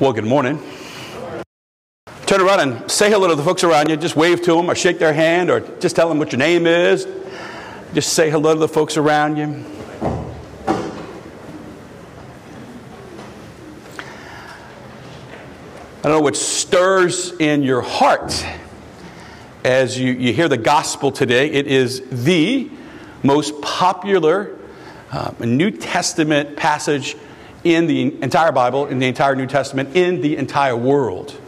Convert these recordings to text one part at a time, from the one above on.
Well, good morning. Turn around and say hello to the folks around you. Just wave to them or shake their hand or just tell them what your name is. Just say hello to the folks around you. I don't know what stirs in your heart as you, you hear the gospel today. It is the most popular uh, New Testament passage in the entire Bible, in the entire New Testament, in the entire world.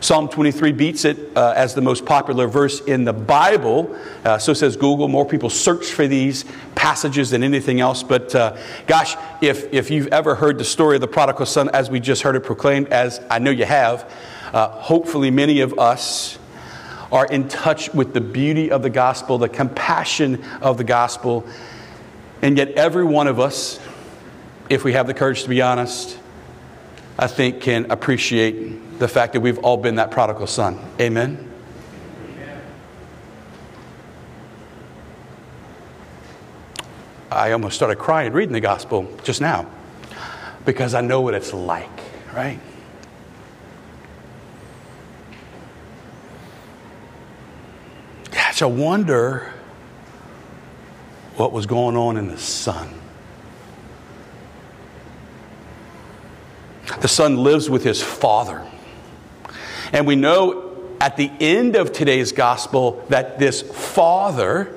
Psalm 23 beats it uh, as the most popular verse in the Bible. Uh, so says Google. More people search for these passages than anything else. But uh, gosh, if, if you've ever heard the story of the prodigal son as we just heard it proclaimed, as I know you have, uh, hopefully many of us are in touch with the beauty of the gospel, the compassion of the gospel. And yet, every one of us, if we have the courage to be honest, I think can appreciate the fact that we've all been that prodigal son. Amen? I almost started crying reading the gospel just now because I know what it's like, right? Gosh, I wonder what was going on in the son. The son lives with his father. And we know at the end of today's gospel that this father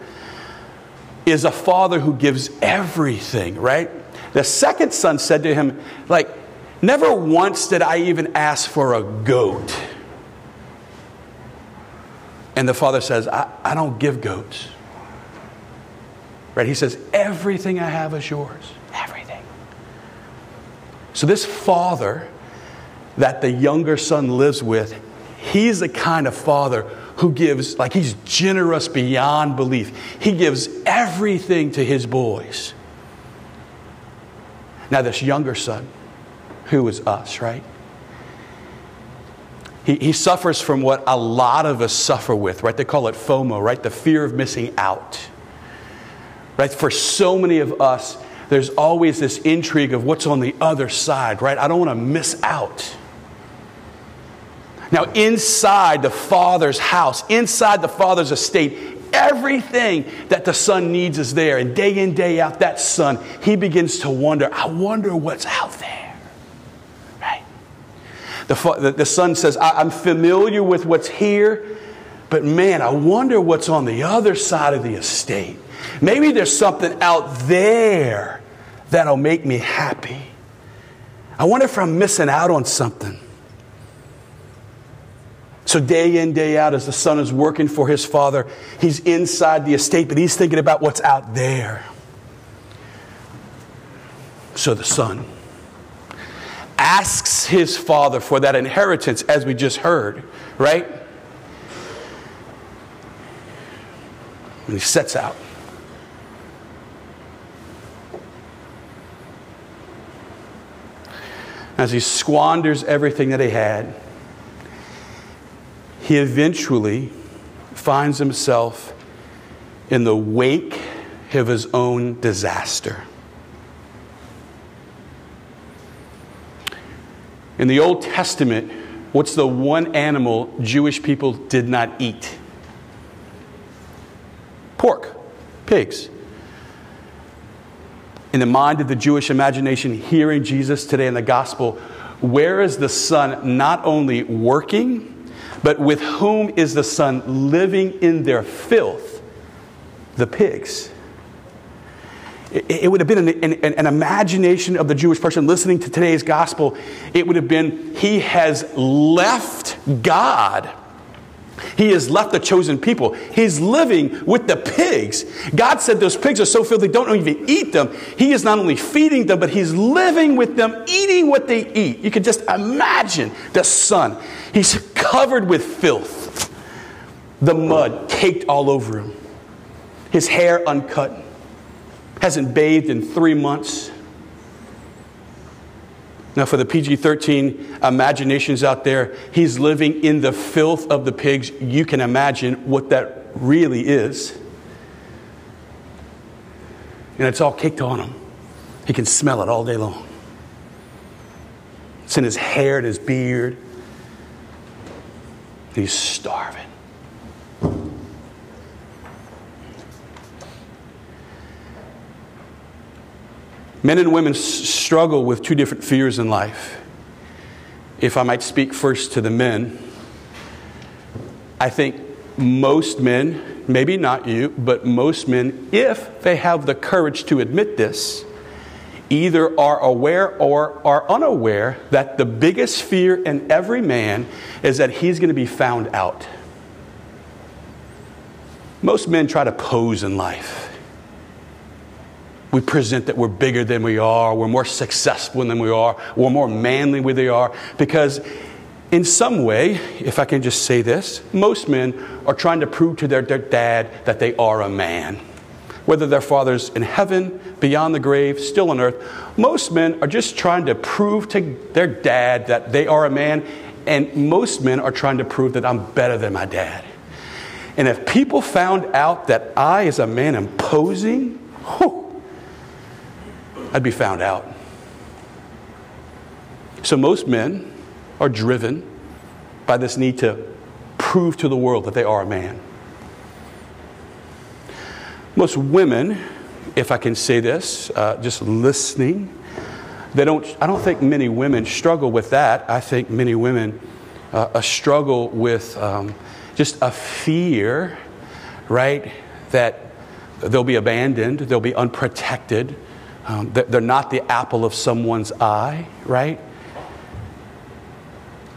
is a father who gives everything, right? The second son said to him, like, never once did I even ask for a goat. And the father says, I, I don't give goats. Right? He says, everything I have is yours. So, this father that the younger son lives with, he's the kind of father who gives, like, he's generous beyond belief. He gives everything to his boys. Now, this younger son, who is us, right? He, he suffers from what a lot of us suffer with, right? They call it FOMO, right? The fear of missing out. Right? For so many of us, there's always this intrigue of what's on the other side, right? I don't want to miss out. Now, inside the Father's house, inside the Father's estate, everything that the Son needs is there. And day in, day out, that Son, he begins to wonder, I wonder what's out there. Right? The, the, the Son says, I'm familiar with what's here, but man, I wonder what's on the other side of the estate. Maybe there's something out there that'll make me happy. I wonder if I'm missing out on something. So, day in, day out, as the son is working for his father, he's inside the estate, but he's thinking about what's out there. So, the son asks his father for that inheritance, as we just heard, right? And he sets out. As he squanders everything that he had, he eventually finds himself in the wake of his own disaster. In the Old Testament, what's the one animal Jewish people did not eat? Pork, pigs in the mind of the Jewish imagination, hearing Jesus today in the gospel, where is the Son not only working, but with whom is the Son living in their filth? The pigs. It, would have been an, an, an, imagination of the Jewish person listening to today's gospel. It would have been, he has left God he has left the chosen people. He's living with the pigs. God said those pigs are so filthy, don't even eat them. He is not only feeding them, but he's living with them, eating what they eat. You can just imagine the son. He's covered with filth, the mud caked all over him, his hair uncut, hasn't bathed in three months. Now, for the PG 13 imaginations out there, he's living in the filth of the pigs. You can imagine what that really is. And it's all caked on him. He can smell it all day long. It's in his hair and his beard. He's starving. Men and women struggle with two different fears in life. If I might speak first to the men, I think most men, maybe not you, but most men, if they have the courage to admit this, either are aware or are unaware that the biggest fear in every man is that he's going to be found out. Most men try to pose in life we present that we're bigger than we are, we're more successful than we are, we're more manly than we are, because in some way, if I can just say this, most men are trying to prove to their, their dad that they are a man. Whether their father's in heaven, beyond the grave, still on earth, most men are just trying to prove to their dad that they are a man, and most men are trying to prove that I'm better than my dad. And if people found out that I, as a man, am posing, whew, I'd be found out. So most men are driven by this need to prove to the world that they are a man. Most women, if I can say this, uh, just listening, they don't, I don't think many women struggle with that. I think many women uh, struggle with um, just a fear, right, that they'll be abandoned, they'll be unprotected, um, they're not the apple of someone's eye, right?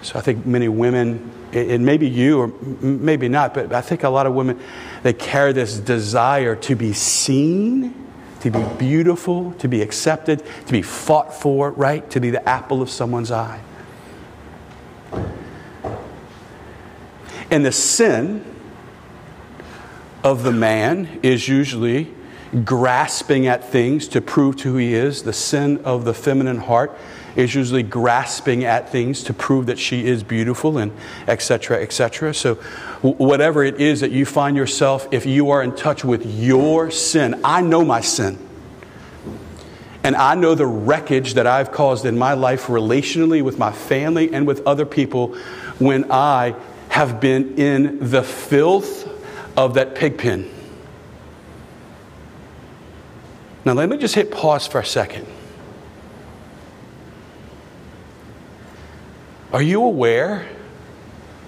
So I think many women, and maybe you or maybe not, but I think a lot of women, they carry this desire to be seen, to be beautiful, to be accepted, to be fought for, right? To be the apple of someone's eye. And the sin of the man is usually grasping at things to prove to who he is. The sin of the feminine heart is usually grasping at things to prove that she is beautiful and etc etc so whatever it is that you find yourself if you are in touch with your sin i know my sin. And i know the wreckage that i've caused in my life relationally with my family and with other people when i have been in the filth of that pig pen Now, let me just hit pause for a second. Are you aware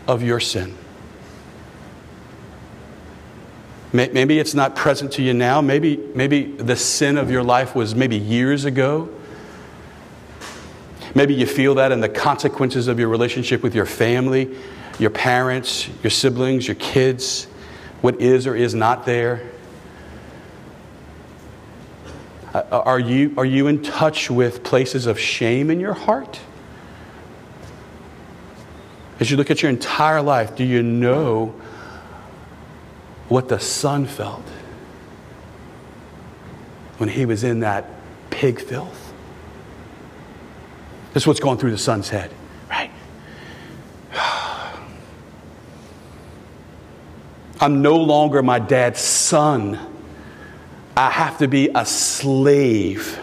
of your sin? Maybe it's not present to you now. Maybe, maybe the sin of your life was maybe years ago. Maybe you feel that in the consequences of your relationship with your family, your parents, your siblings, your kids, what is or is not there. Uh, Uh, are, you, are you in touch with places of shame in your heart? As you look at your entire life, do you know what the son felt when he was in that pig filth? This is what's going through the son's head, right? I'm no longer my dad's son. I have to be a slave.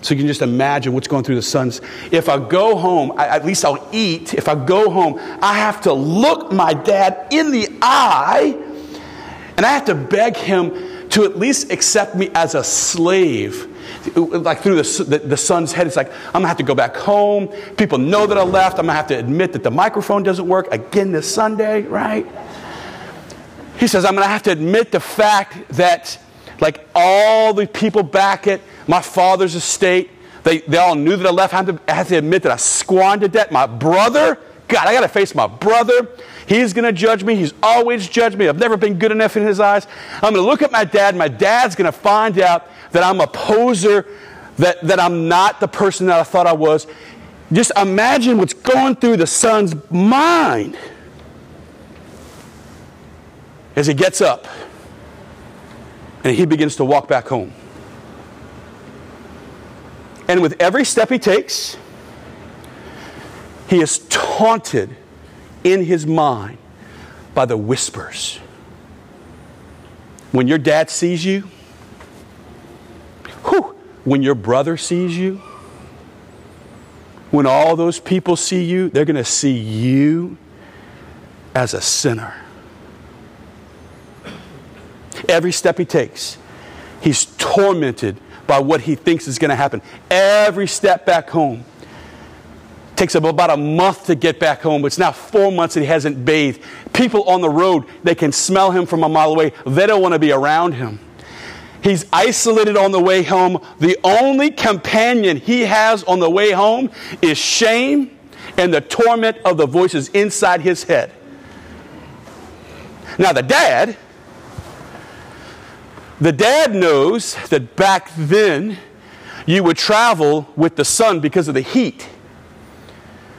So you can just imagine what's going through the son's. If I go home, I, at least I'll eat. If I go home, I have to look my dad in the eye and I have to beg him to at least accept me as a slave. Like through the, the, the son's head, it's like, I'm gonna have to go back home. People know that I left. I'm gonna have to admit that the microphone doesn't work again this Sunday, right? He says, I'm going to have to admit the fact that, like all the people back at my father's estate, they, they all knew that I left. I have, to, I have to admit that I squandered that. My brother, God, I got to face my brother. He's going to judge me. He's always judged me. I've never been good enough in his eyes. I'm going to look at my dad. My dad's going to find out that I'm a poser, that, that I'm not the person that I thought I was. Just imagine what's going through the son's mind as he gets up and he begins to walk back home. And with every step he takes, he is taunted in his mind by the whispers. When your dad sees you, whew, when your brother sees you, when all those people see you, they're going to see you as a sinner. Every step he takes, he's tormented by what he thinks is going to happen. Every step back home takes him about a month to get back home. But it's now four months that he hasn't bathed. People on the road, they can smell him from a mile away. They don't want to be around him. He's isolated on the way home. The only companion he has on the way home is shame and the torment of the voices inside his head. Now, the dad, the dad knows that back then you would travel with the sun because of the heat.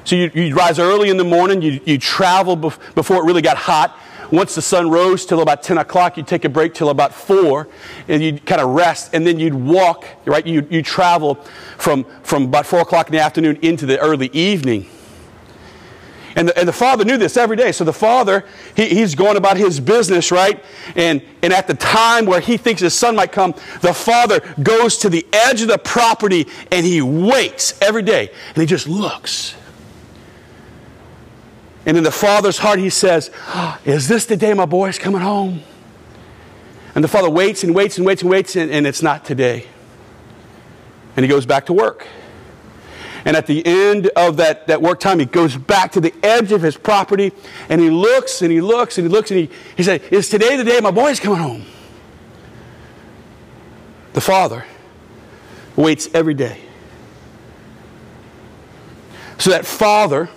So you, you rise early in the morning, you, you travel bef- before it really got hot. Once the sun rose till about 10 o'clock, you'd take a break till about 4, and you'd kind of rest, and then you'd walk, right? You you travel from, from about 4 o'clock in the afternoon into the early evening. And the, and the father knew this every day. So the father, he, he's going about his business, right? And, and at the time where he thinks his son might come, the father goes to the edge of the property and he waits every day. And he just looks. And in the father's heart, he says, ah, Is this the day my boy is coming home? And the father waits and waits and waits and waits, and, and it's not today. And he goes back to work. And at the end of that, that work time, he goes back to the edge of his property and he looks and he looks and he looks and he, he said, Is today the day my boy's coming home? The father waits every day. So that father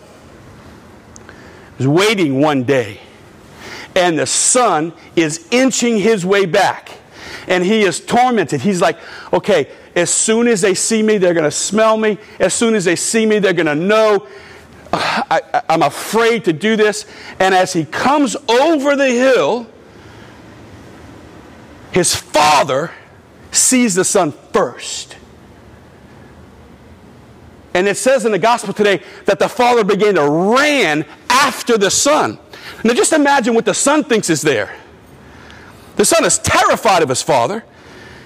is waiting one day, and the son is inching his way back, and he is tormented. He's like, okay, as soon as they see me, they're going to smell me. As soon as they see me, they're going to know. I, am afraid to do this. And as he comes over the hill, his father sees the son first. And it says in the gospel today that the father began to ran after the son. Now just imagine what the son thinks is there. The son is terrified of his father.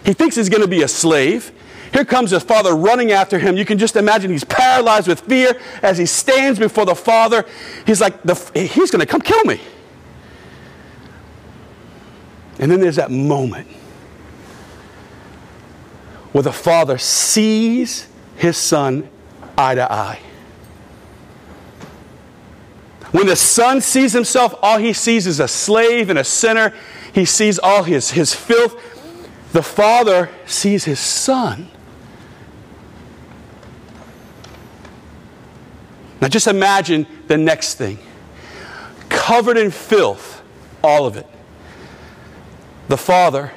He thinks he's going to be a slave. Here comes his father running after him. You can just imagine he's paralyzed with fear as he stands before the father. He's like, he's going to come kill me. And then there's that moment where the father sees his son eye to eye. When the son sees himself, all he sees is a slave and a sinner. He sees all his, his filth. The father sees his son. Now just imagine the next thing covered in filth, all of it. The father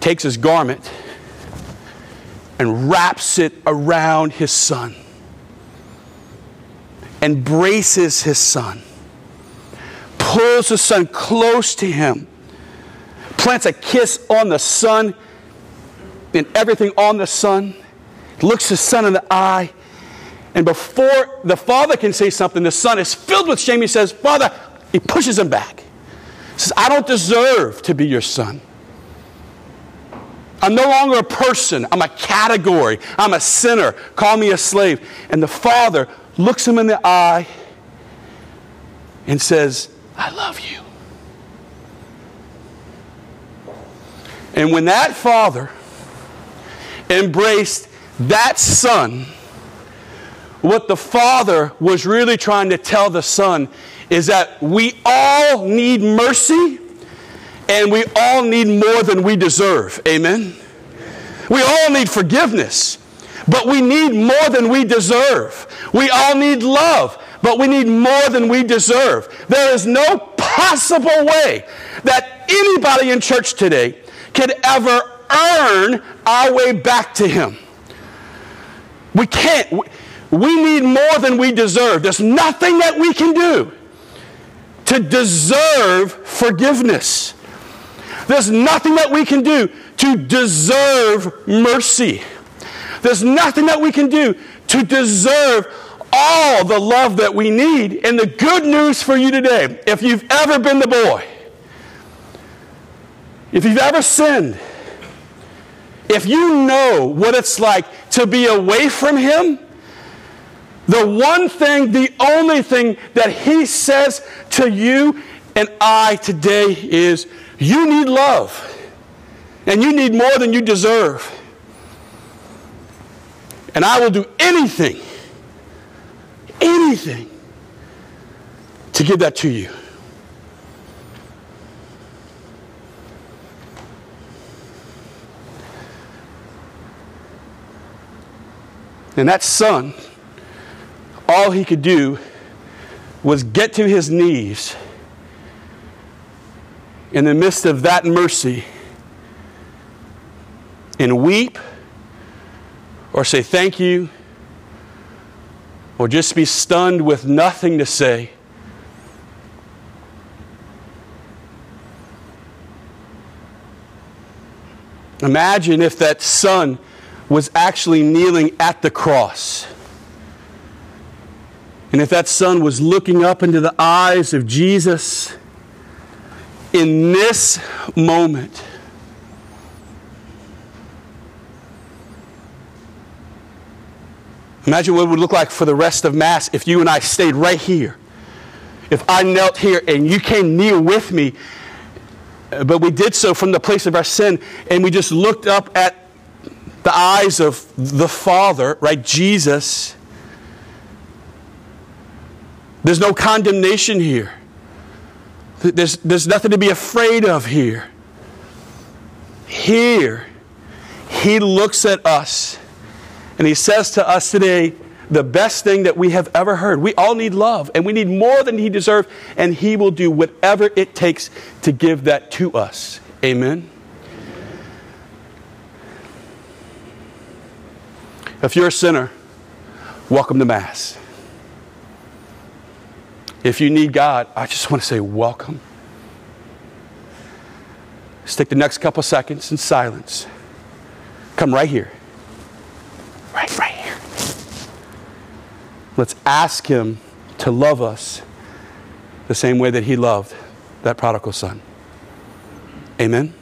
takes his garment and wraps it around his son, embraces his son, pulls the son close to him, plants a kiss on the son and everything on the son, looks his son in the eye, and before the father can say something, the son is filled with shame. He says, Father, he pushes him back. He says, I don't deserve to be your son. I'm no longer a person. I'm a category. I'm a sinner. Call me a slave. And the father looks him in the eye and says, I love you. And when that father embraced that son, what the father was really trying to tell the son is that we all need mercy and we all need more than we deserve. Amen? We all need forgiveness, but we need more than we deserve. We all need love, but we need more than we deserve. There is no possible way that anybody in church today could ever earn our way back to Him. We can't. We need more than we deserve. There's nothing that we can do to deserve forgiveness. There's nothing that we can do to deserve mercy. There's nothing that we can do to deserve all the love that we need. And the good news for you today, if you've ever been the boy, if you've ever sinned, if you know what it's like to be away from Him, The one thing, the only thing that He says to you and I today is you need love. And you need more than you deserve. And I will do anything, anything to give that to you. And that son, all he could do was get to his knees in the midst of that mercy and weep or say thank you or just be stunned with nothing to say. Imagine if that son was actually kneeling at the cross. And if that son was looking up into the eyes of Jesus in this moment, Imagine what it would look like for the rest of Mass if you and I stayed right here. If I knelt here and you came kneel with me, but we did so from the place of our sin and we just looked up at the eyes of the Father, right? Jesus. There's no condemnation here. There's, there's nothing to be afraid of here. Here, He looks at us and He says to us today, the best thing that we have ever heard. We all need love, and we need more than He deserves, and He will do whatever it takes to give that to us. Amen. If you're a sinner, welcome to Mass. If you need God, I just want to say welcome. Let's take the next couple seconds in silence. Come right here. Right, right here. Let's ask Him to love us the same way that He loved that prodigal son. Amen.